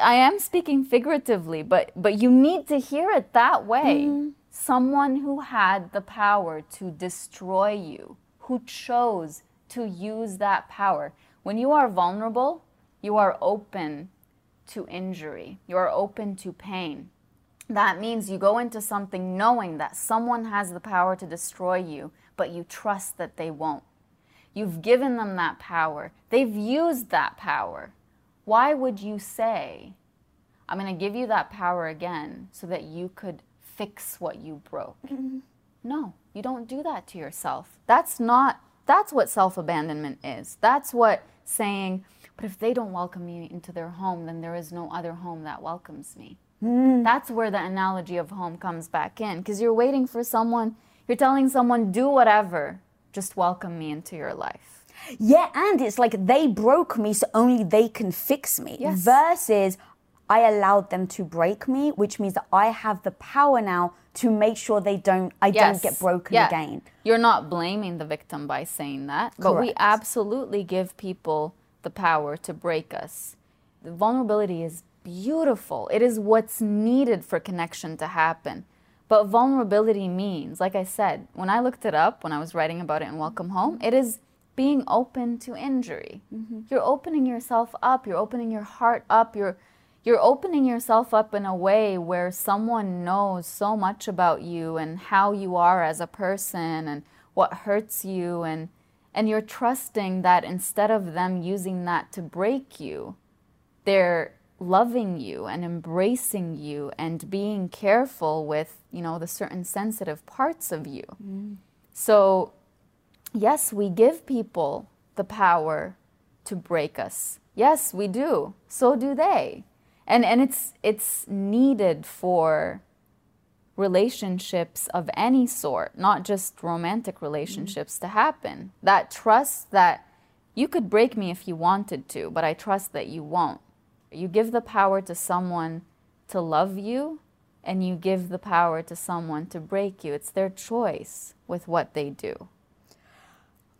I am speaking figuratively, but but you need to hear it that way. Mm. Someone who had the power to destroy you, who chose to use that power. When you are vulnerable, you are open to injury. You are open to pain that means you go into something knowing that someone has the power to destroy you, but you trust that they won't. You've given them that power. They've used that power. Why would you say, I'm going to give you that power again so that you could fix what you broke? (laughs) no, you don't do that to yourself. That's not, that's what self abandonment is. That's what saying, But if they don't welcome me into their home, then there is no other home that welcomes me. Hmm. That's where the analogy of home comes back in because you're waiting for someone, you're telling someone, do whatever, just welcome me into your life. Yeah, and it's like they broke me, so only they can fix me. Yes. Versus I allowed them to break me, which means that I have the power now to make sure they don't I don't get broken Yeah. again. You're not blaming the victim by saying that, but we absolutely give people the power to break us. The vulnerability is beautiful. It is what's needed for connection to happen. But vulnerability means, like I said, when I looked it up, when I was writing about it in Welcome Home, it is being open to injury. Mm-hmm. You're opening yourself up, you're opening your heart up, you're you're opening yourself up in a way where someone knows so much about you and how you are as a person and what hurts you and and you're trusting that instead of them using that to break you they're loving you and embracing you and being careful with you know the certain sensitive parts of you. Mm. So yes we give people the power to break us. Yes we do. So do they. And and it's it's needed for relationships of any sort not just romantic relationships to happen. That trust that you could break me if you wanted to but i trust that you won't you give the power to someone to love you and you give the power to someone to break you it's their choice with what they do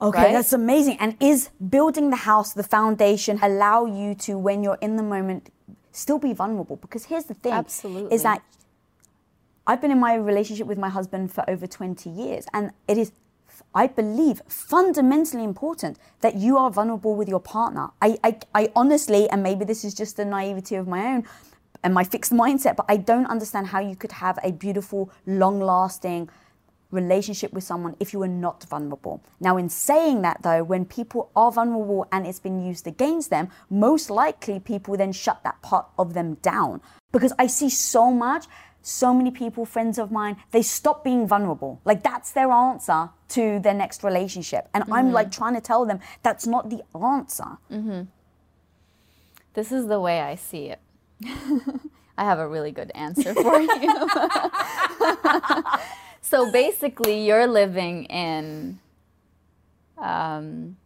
Okay, Right? that's amazing. And is building the house, the foundation, allow you to, when you're in the moment, still be vulnerable? Because here's the thing Absolutely. is that I've been in my relationship with my husband for over 20 years, and it is, I believe, fundamentally important that you are vulnerable with your partner. I, I, I honestly, and maybe this is just the naivety of my own and my fixed mindset, but I don't understand how you could have a beautiful, long lasting, relationship with someone if you are not vulnerable. Now, in saying that though, when people are vulnerable and it's been used against them, most likely people then shut that part of them down. Because I see so much, so many people, friends of mine, they stop being vulnerable. Like that's their answer to their next relationship. And I'm like trying to tell them that's not the answer. This is the way I see it. (laughs) I have a really good answer for you. (laughs) so basically, you're living in um,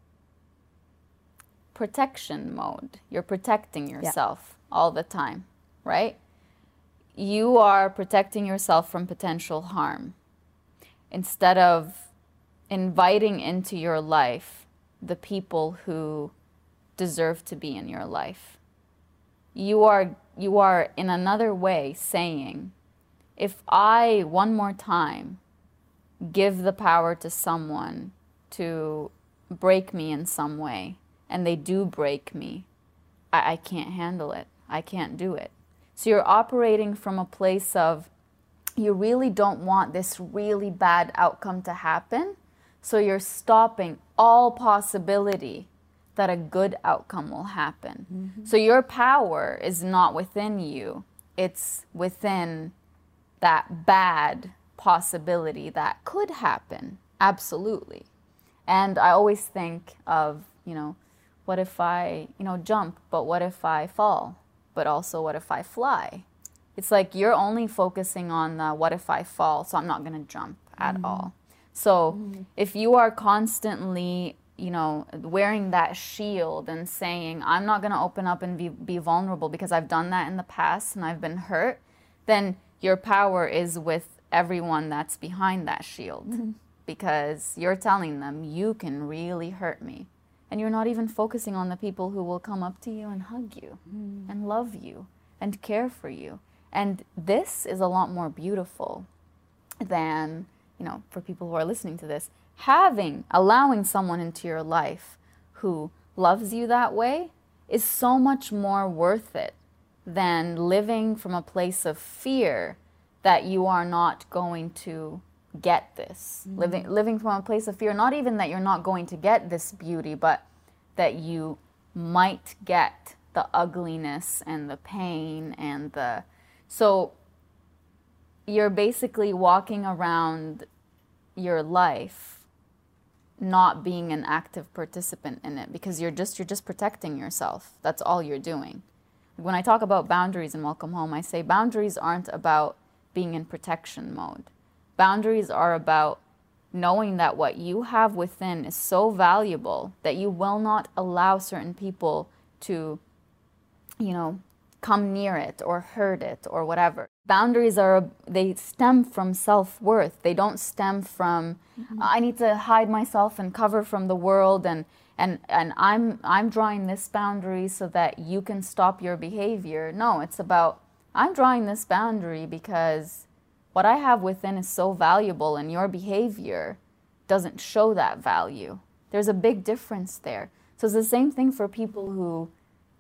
protection mode. You're protecting yourself all the time, right? You are protecting yourself from potential harm instead of inviting into your life the people who deserve to be in your life. You are you are in another way saying if I one more time give the power to someone to break me in some way and they do break me, I, I can't handle it. I can't do it. So you're operating from a place of you really don't want this really bad outcome to happen. So you're stopping all possibility that a good outcome will happen. Mm-hmm. So your power is not within you, it's within that bad possibility that could happen. Absolutely. And I always think of, you know, what if I, you know, jump, but what if I fall? But also, what if I fly? It's like you're only focusing on the what if I fall, so I'm not going to jump at mm-hmm. all. So mm-hmm. if you are constantly, you know, wearing that shield and saying, I'm not going to open up and be, be vulnerable because I've done that in the past and I've been hurt, then your power is with everyone that's behind that shield mm-hmm. because you're telling them, you can really hurt me. And you're not even focusing on the people who will come up to you and hug you mm-hmm. and love you and care for you. And this is a lot more beautiful than, you know, for people who are listening to this, having, allowing someone into your life who loves you that way is so much more worth it than living from a place of fear that you are not going to get this. Mm-hmm. Living living from a place of fear, not even that you're not going to get this beauty, but that you might get the ugliness and the pain and the so you're basically walking around your life not being an active participant in it because you're just you're just protecting yourself. That's all you're doing. When I talk about boundaries in Welcome Home, I say boundaries aren't about being in protection mode. Boundaries are about knowing that what you have within is so valuable that you will not allow certain people to, you know, come near it or hurt it or whatever. Boundaries are, they stem from self worth. They don't stem from, mm-hmm. I need to hide myself and cover from the world and, and, and I'm, I'm drawing this boundary so that you can stop your behavior. No, it's about, I'm drawing this boundary because what I have within is so valuable and your behavior doesn't show that value. There's a big difference there. So it's the same thing for people who,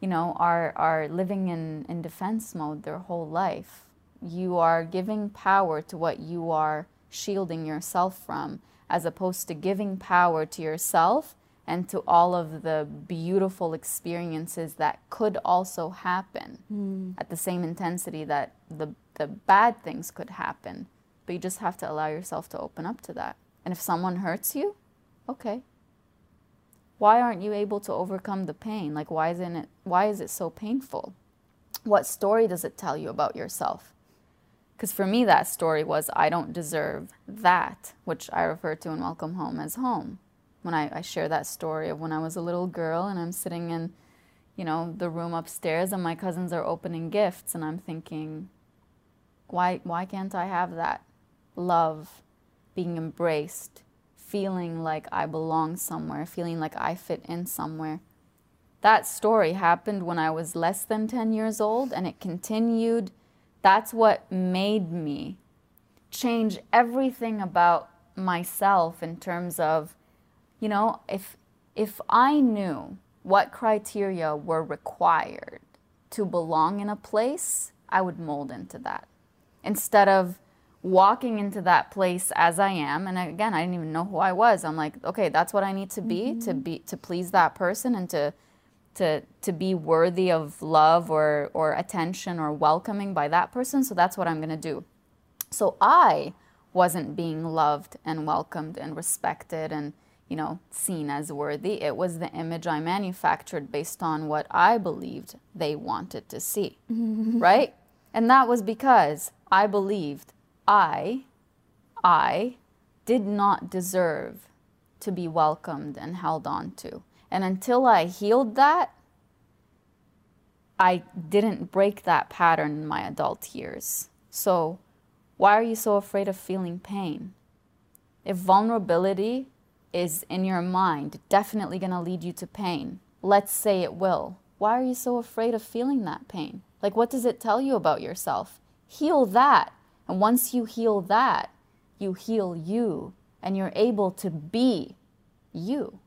you know, are, are living in, in defense mode their whole life. You are giving power to what you are shielding yourself from, as opposed to giving power to yourself and to all of the beautiful experiences that could also happen mm. at the same intensity that the the bad things could happen, but you just have to allow yourself to open up to that. And if someone hurts you, okay. Why aren't you able to overcome the pain? Like why isn't it why is it so painful? What story does it tell you about yourself? Because for me, that story was I don't deserve that, which I refer to in Welcome Home as home. When I, I share that story of when I was a little girl and I'm sitting in, you know, the room upstairs and my cousins are opening gifts and I'm thinking, why, why can't I have that? Love, being embraced, feeling like I belong somewhere, feeling like I fit in somewhere. That story happened when I was less than 10 years old and it continued. That's what made me change everything about myself in terms of, you know, if, if I knew what criteria were required to belong in a place, I would mold into that instead of walking into that place as I am. And again, I didn't even know who I was. I'm like, okay, that's what I need to be mm-hmm. to be to please that person and to to to be worthy of love or or attention or welcoming by that person. So that's what I'm gonna do. So I wasn't being loved and welcomed and respected and you know seen as worthy. It was the image I manufactured based on what I believed they wanted to see. (laughs) right? And that was because I believed I, I did not deserve to be welcomed and held on to. And until I healed that, I didn't break that pattern in my adult years. So, why are you so afraid of feeling pain? If vulnerability is in your mind, definitely going to lead you to pain. Let's say it will. Why are you so afraid of feeling that pain? Like, what does it tell you about yourself? Heal that. And once you heal that, you heal you and you're able to be you.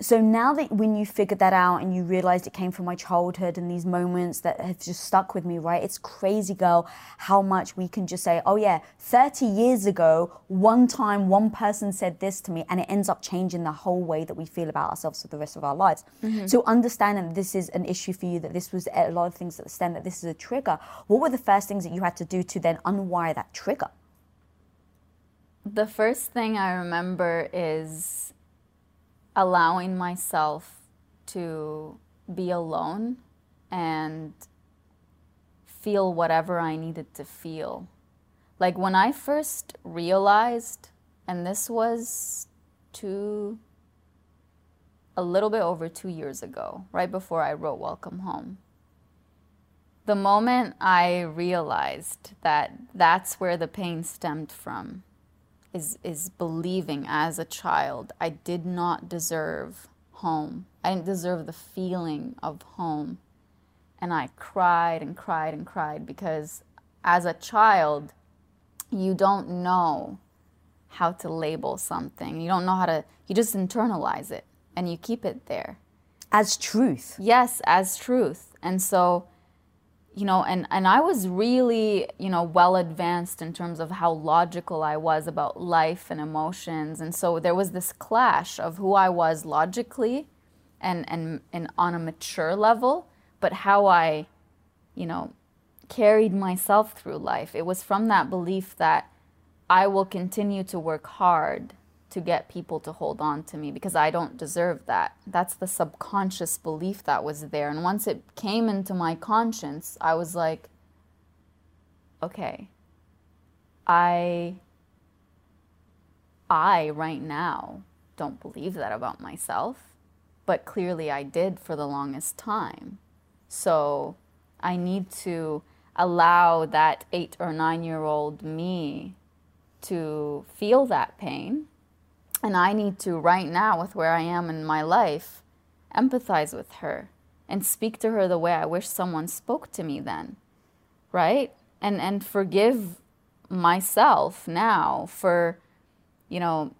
So now that when you figured that out and you realized it came from my childhood and these moments that have just stuck with me, right? It's crazy, girl, how much we can just say, oh yeah, 30 years ago, one time one person said this to me, and it ends up changing the whole way that we feel about ourselves for the rest of our lives. Mm-hmm. So understanding that this is an issue for you, that this was a lot of things that stem, that this is a trigger, what were the first things that you had to do to then unwire that trigger? The first thing I remember is allowing myself to be alone and feel whatever I needed to feel. Like when I first realized, and this was two, a little bit over two years ago, right before I wrote Welcome Home. The moment I realized that that's where the pain stemmed from, is is believing as a child I did not deserve home. I didn't deserve the feeling of home. And I cried and cried and cried because as a child you don't know how to label something. You don't know how to you just internalize it and you keep it there as truth. Yes, as truth. And so you know, and, and I was really, you know, well advanced in terms of how logical I was about life and emotions. And so there was this clash of who I was logically and, and, and on a mature level, but how I, you know, carried myself through life. It was from that belief that I will continue to work hard to get people to hold on to me because I don't deserve that. That's the subconscious belief that was there. And once it came into my conscience, I was like, okay, I I right now don't believe that about myself, but clearly I did for the longest time. So I need to allow that 8 or 9 year old me to feel that pain and I need to, right now, with where I am in my life, empathize with her and speak to her the way I wish someone spoke to me then, right? And, and forgive myself now for, you know,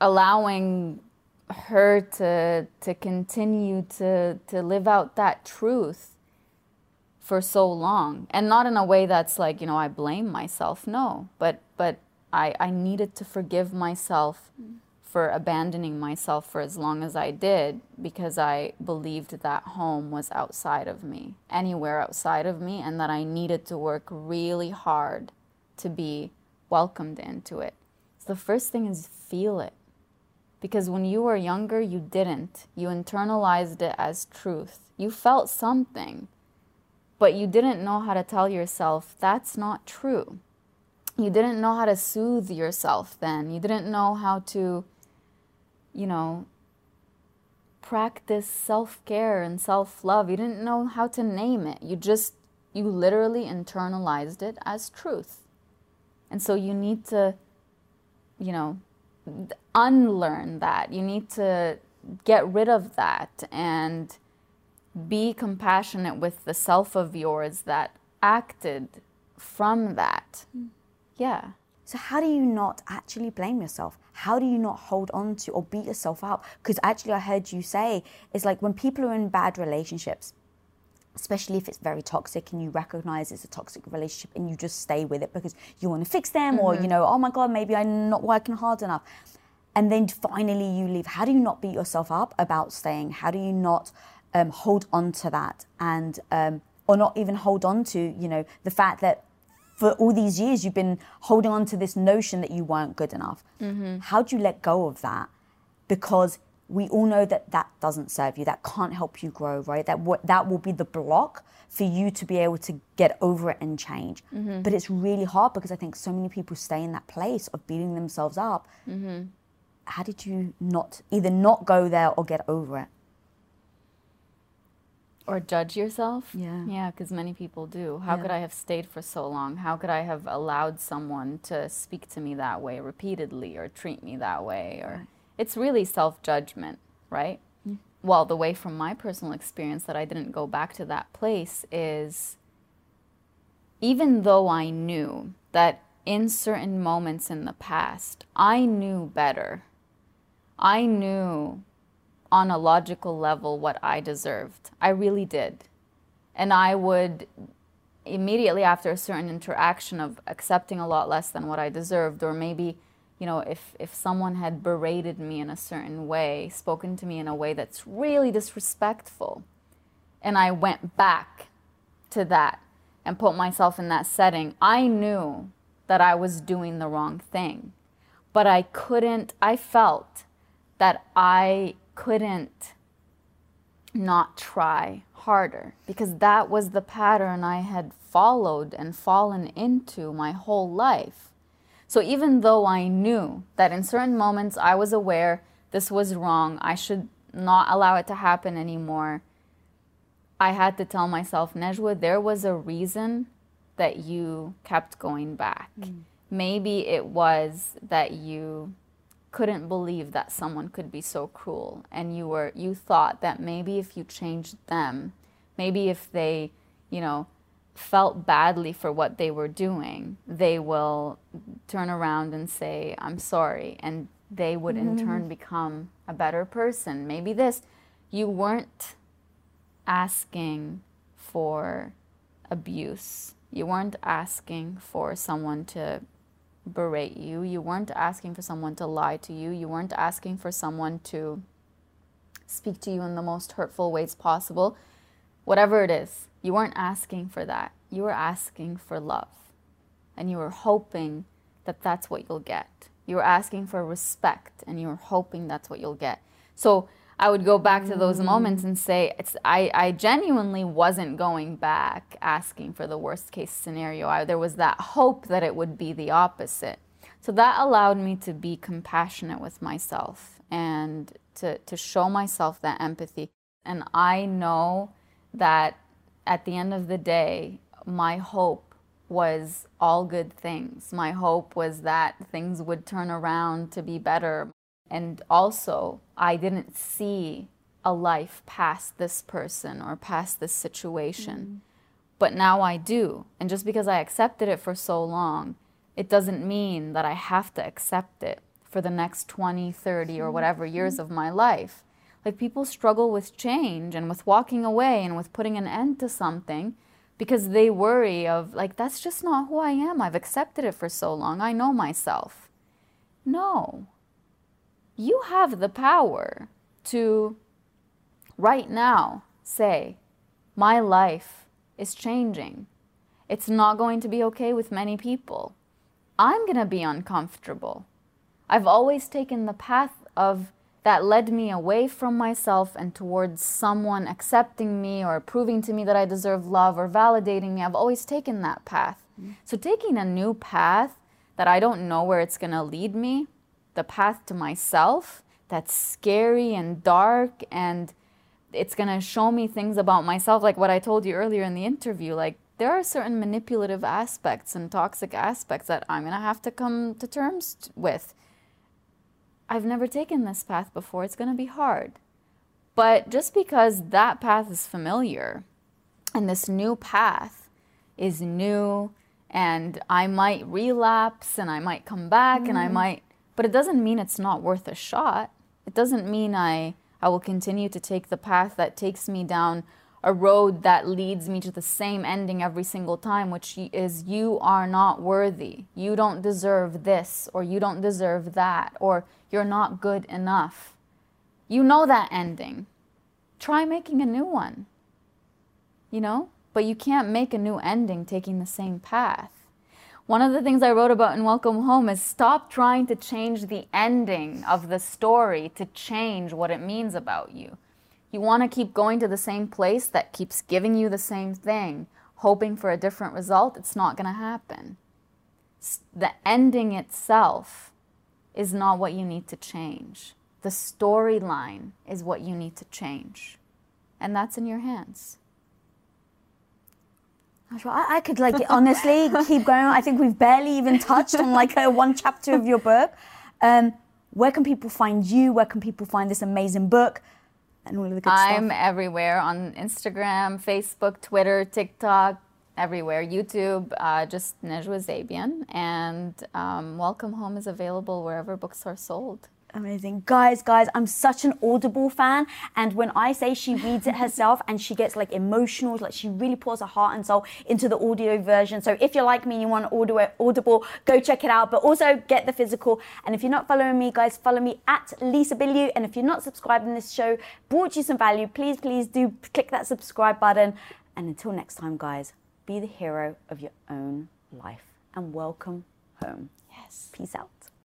allowing her to to continue to to live out that truth for so long and not in a way that's like you know I blame myself no but but I, I needed to forgive myself mm. for abandoning myself for as long as I did because I believed that home was outside of me, anywhere outside of me, and that I needed to work really hard to be welcomed into it. So the first thing is feel it. Because when you were younger, you didn't. You internalized it as truth. You felt something, but you didn't know how to tell yourself that's not true you didn't know how to soothe yourself then. You didn't know how to, you know, practice self care and self love. You didn't know how to name it. You just, you literally internalized it as truth. And so you need to, you know, unlearn that. You need to get rid of that and be compassionate with the self of yours that acted from that. Mm. Yeah. So how do you not actually blame yourself? How do you not hold on to or beat yourself up? Because actually, I heard you say it's like when people are in bad relationships, especially if it's very toxic and you recognize it's a toxic relationship and you just stay with it because you want to fix them mm-hmm. or you know, oh my god, maybe I'm not working hard enough. And then finally you leave. How do you not beat yourself up about staying? How do you not um, hold on to that and um, or not even hold on to you know the fact that for all these years you've been holding on to this notion that you weren't good enough. Mm-hmm. How do you let go of that? Because we all know that that doesn't serve you. That can't help you grow, right? That w- that will be the block for you to be able to get over it and change. Mm-hmm. But it's really hard because I think so many people stay in that place of beating themselves up. Mm-hmm. How did you not either not go there or get over it? Or judge yourself? Yeah. Yeah, because many people do. How yeah. could I have stayed for so long? How could I have allowed someone to speak to me that way repeatedly or treat me that way? Or right. it's really self judgment, right? Yeah. Well, the way from my personal experience that I didn't go back to that place is even though I knew that in certain moments in the past, I knew better. I knew on a logical level what I deserved. I really did. And I would immediately after a certain interaction of accepting a lot less than what I deserved, or maybe, you know, if, if someone had berated me in a certain way, spoken to me in a way that's really disrespectful, and I went back to that and put myself in that setting, I knew that I was doing the wrong thing. But I couldn't, I felt that I couldn't not try harder because that was the pattern I had followed and fallen into my whole life. So even though I knew that in certain moments I was aware this was wrong, I should not allow it to happen anymore, I had to tell myself, Najwa, there was a reason that you kept going back. Mm. Maybe it was that you couldn't believe that someone could be so cruel and you were you thought that maybe if you changed them maybe if they you know felt badly for what they were doing they will turn around and say i'm sorry and they would mm-hmm. in turn become a better person maybe this you weren't asking for abuse you weren't asking for someone to berate you. You weren't asking for someone to lie to you. You weren't asking for someone to speak to you in the most hurtful ways possible. Whatever it is, you weren't asking for that. You were asking for love. And you were hoping that that's what you'll get. You were asking for respect and you were hoping that's what you'll get. So I would go back to those mm. moments and say, it's, I, I genuinely wasn't going back asking for the worst case scenario. I, there was that hope that it would be the opposite. So that allowed me to be compassionate with myself and to, to show myself that empathy. And I know that at the end of the day, my hope was all good things. My hope was that things would turn around to be better. And also, I didn't see a life past this person or past this situation. Mm-hmm. But now I do. And just because I accepted it for so long, it doesn't mean that I have to accept it for the next 20, 30, or whatever years mm-hmm. of my life. Like people struggle with change and with walking away and with putting an end to something because they worry of like that's just not who I am. I've accepted it for so long. I know myself. No. You have the power to right now say my life is changing. It's not going to be okay with many people. I'm going to be uncomfortable. I've always taken the path of that led me away from myself and towards someone accepting me or proving to me that I deserve love or validating me. I've always taken that path. Mm-hmm. So, taking a new path that I don't know where it's going to lead me, the path to myself that's scary and dark and it's going to show me things about myself, like what I told you earlier in the interview. Like, there are certain manipulative aspects and toxic aspects that I'm going to have to come to terms with I've never taken this path before. It's going to be hard. But just because that path is familiar and this new path is new and I might relapse and I might come back mm. and I mm-hmm. might, but it doesn't mean it's not worth a shot. It doesn't mean I, I will continue to take the path that takes me down a road that leads me to the same ending every single time, which is you are not worthy. You don't deserve this, or you don't deserve that, or you're not good enough. You know that ending. Try making a new one. You know? But you can't make a new ending taking the same path. One of the things I wrote about in Welcome Home is stop trying to change the ending of the story to change what it means about you. You want to keep going to the same place that keeps giving you the same thing, hoping for a different result. It's not going to happen. The ending itself is not what you need to change. The storyline is what you need to change. And that's in your hands. I, could like honestly keep going. I think we've barely even touched on like a (laughs) one chapter of your book. Um, where can people find you? Where can people find this amazing book? And all of the good I'm stuff? everywhere on Instagram, Facebook, Twitter, TikTok, everywhere. YouTube, uh, just Najwa Zebian, And um, Welcome Home is available wherever books are sold. Amazing. Guys, guys, I'm such an Audible fan. And when I say she reads it (laughs) herself and she gets like emotional, like she really pours her heart and soul into the audio version. So if you're like me and you want Audible, go check it out. But also get the physical. And if you're not following me, guys, follow me at Lisa Bilyeu. And if you're not subscribed subscribing this show, brought you some value, please, please do click that subscribe button. And until next time, guys, be the hero of your own life and welcome home. Yes. Peace out.